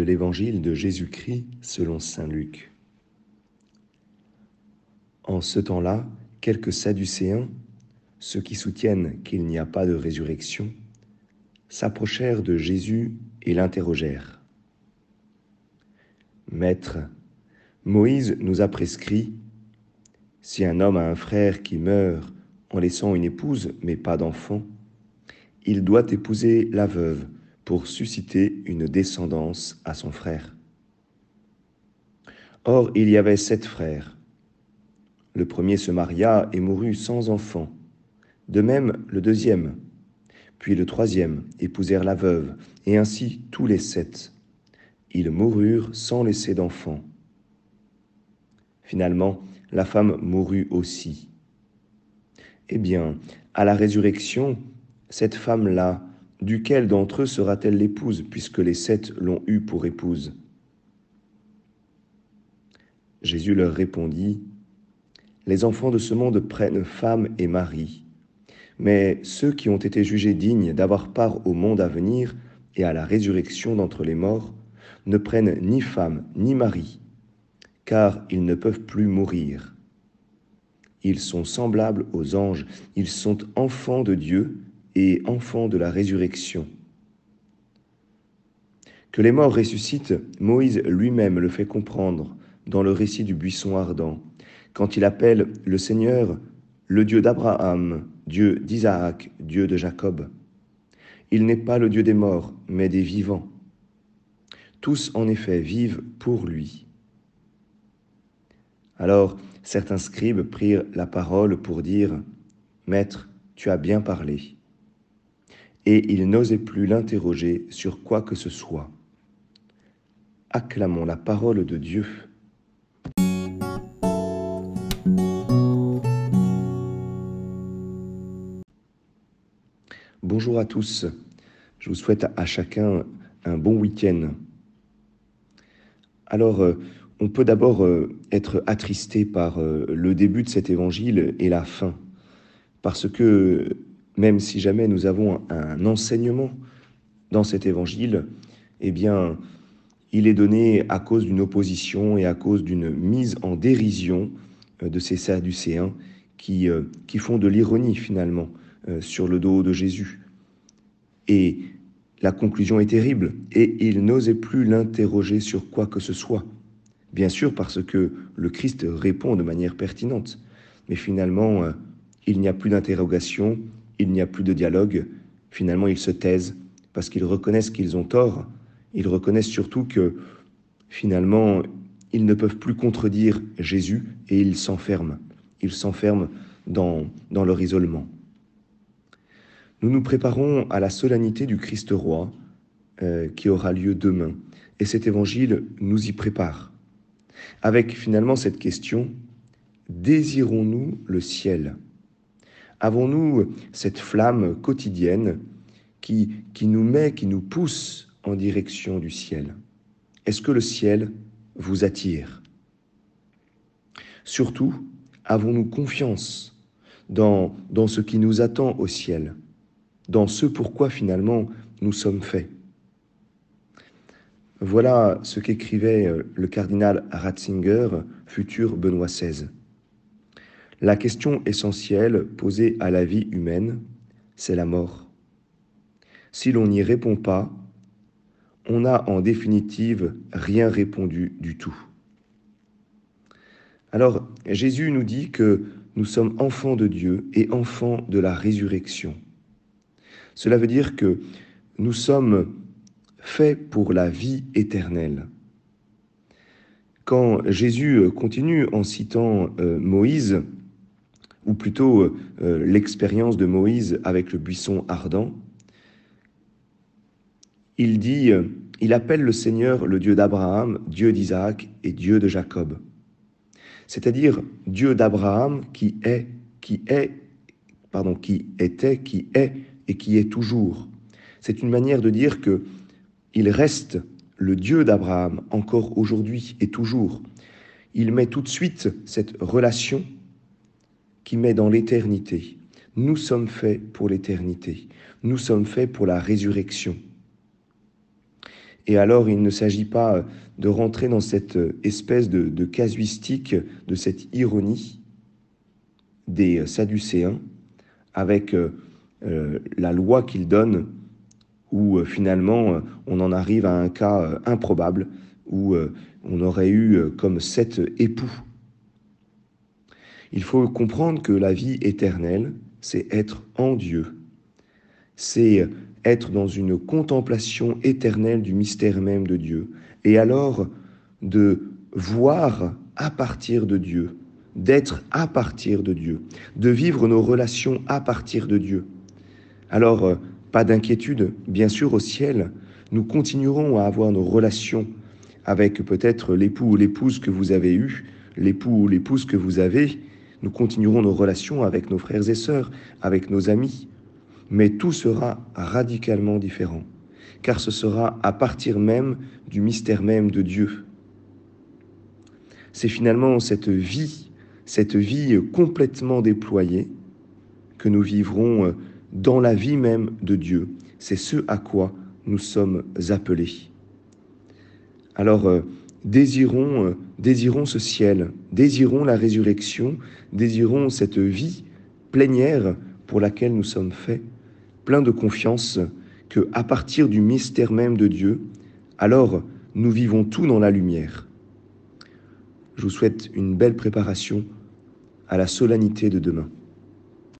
de l'Évangile de Jésus-Christ selon Saint Luc. En ce temps-là, quelques Sadducéens, ceux qui soutiennent qu'il n'y a pas de résurrection, s'approchèrent de Jésus et l'interrogèrent. Maître, Moïse nous a prescrit, si un homme a un frère qui meurt en laissant une épouse mais pas d'enfant, il doit épouser la veuve pour susciter une descendance à son frère. Or, il y avait sept frères. Le premier se maria et mourut sans enfant. De même, le deuxième. Puis le troisième épousèrent la veuve, et ainsi tous les sept. Ils moururent sans laisser d'enfant. Finalement, la femme mourut aussi. Eh bien, à la résurrection, cette femme-là Duquel d'entre eux sera-t-elle l'épouse, puisque les sept l'ont eue pour épouse? Jésus leur répondit, Les enfants de ce monde prennent femme et mari, mais ceux qui ont été jugés dignes d'avoir part au monde à venir et à la résurrection d'entre les morts ne prennent ni femme ni mari, car ils ne peuvent plus mourir. Ils sont semblables aux anges, ils sont enfants de Dieu, et enfant de la résurrection. Que les morts ressuscitent, Moïse lui-même le fait comprendre dans le récit du buisson ardent, quand il appelle le Seigneur le Dieu d'Abraham, Dieu d'Isaac, Dieu de Jacob. Il n'est pas le Dieu des morts, mais des vivants. Tous, en effet, vivent pour lui. Alors, certains scribes prirent la parole pour dire, Maître, tu as bien parlé et il n'osait plus l'interroger sur quoi que ce soit. Acclamons la parole de Dieu. Bonjour à tous, je vous souhaite à chacun un bon week-end. Alors, euh, on peut d'abord euh, être attristé par euh, le début de cet évangile et la fin, parce que même si jamais nous avons un enseignement dans cet évangile, eh bien, il est donné à cause d'une opposition et à cause d'une mise en dérision euh, de ces Sadducéens qui, euh, qui font de l'ironie finalement euh, sur le dos de Jésus. Et la conclusion est terrible, et ils n'osaient plus l'interroger sur quoi que ce soit. Bien sûr parce que le Christ répond de manière pertinente, mais finalement, il n'y a plus d'interrogation, il n'y a plus de dialogue, finalement ils se taisent parce qu'ils reconnaissent qu'ils ont tort, ils reconnaissent surtout que finalement ils ne peuvent plus contredire Jésus et ils s'enferment, ils s'enferment dans, leur isolement. Nous nous préparons à la solennité du Christ roi euh, qui aura lieu demain. Et cet évangile nous y prépare. Avec finalement cette question, désirons-nous le ciel? Avons-nous cette flamme quotidienne qui, nous met, qui nous pousse en direction du ciel? Est-ce que le ciel vous attire? Surtout, avons-nous confiance dans, dans ce qui nous attend au ciel, dans ce pourquoi finalement nous sommes faits? Voilà ce qu'écrivait euh, le cardinal Ratzinger, futur Benoît XVI. La question essentielle posée à la vie humaine, c'est la mort. Si l'on n'y répond pas, on n'a en définitive rien répondu du tout. Alors Jésus nous dit que nous sommes enfants de Dieu et enfants de la résurrection. Cela veut dire que nous sommes faits pour la vie éternelle. Quand Jésus continue en citant euh, Moïse, ou plutôt euh, euh, l'expérience de Moïse avec le buisson ardent, il dit, euh, il appelle le Seigneur le Dieu d'Abraham, Dieu d'Isaac et Dieu de Jacob. C'est-à-dire Dieu d'Abraham qui est, qui est, pardon, qui était, qui est et qui est toujours. C'est une manière de dire que il reste le Dieu d'Abraham encore aujourd'hui et toujours. Il met tout de suite cette relation qui met dans l'éternité. Nous sommes faits pour l'éternité. Nous sommes faits pour la résurrection. Et alors, il ne s'agit pas de rentrer dans cette espèce de, casuistique, de cette ironie des Sadducéens, avec euh, la loi qu'ils donnent, où finalement on en arrive à un cas improbable, où on aurait eu comme sept époux. Il faut comprendre que la vie éternelle, c'est être en Dieu, c'est être dans une contemplation éternelle du mystère même de Dieu, et alors de voir à partir de Dieu, d'être à partir de Dieu, de vivre nos relations à partir de Dieu. Alors, euh, pas d'inquiétude, bien sûr, au ciel, nous continuerons à avoir nos relations avec peut-être l'époux ou l'épouse que vous avez eu, l'époux ou l'épouse que vous avez, nous continuerons nos relations avec nos frères et sœurs, avec nos amis, mais tout sera radicalement différent, car ce sera à partir même du mystère même de Dieu. C'est finalement cette vie, cette vie complètement déployée que nous vivrons dans la vie même de Dieu. C'est ce à quoi nous sommes appelés. Alors, euh, désirons, euh, désirons ce ciel, désirons la résurrection, désirons cette vie plénière pour laquelle nous sommes faits, plein de confiance que, à partir du mystère même de Dieu, alors nous vivons tout dans la lumière. Je vous souhaite une belle préparation à la solennité de demain.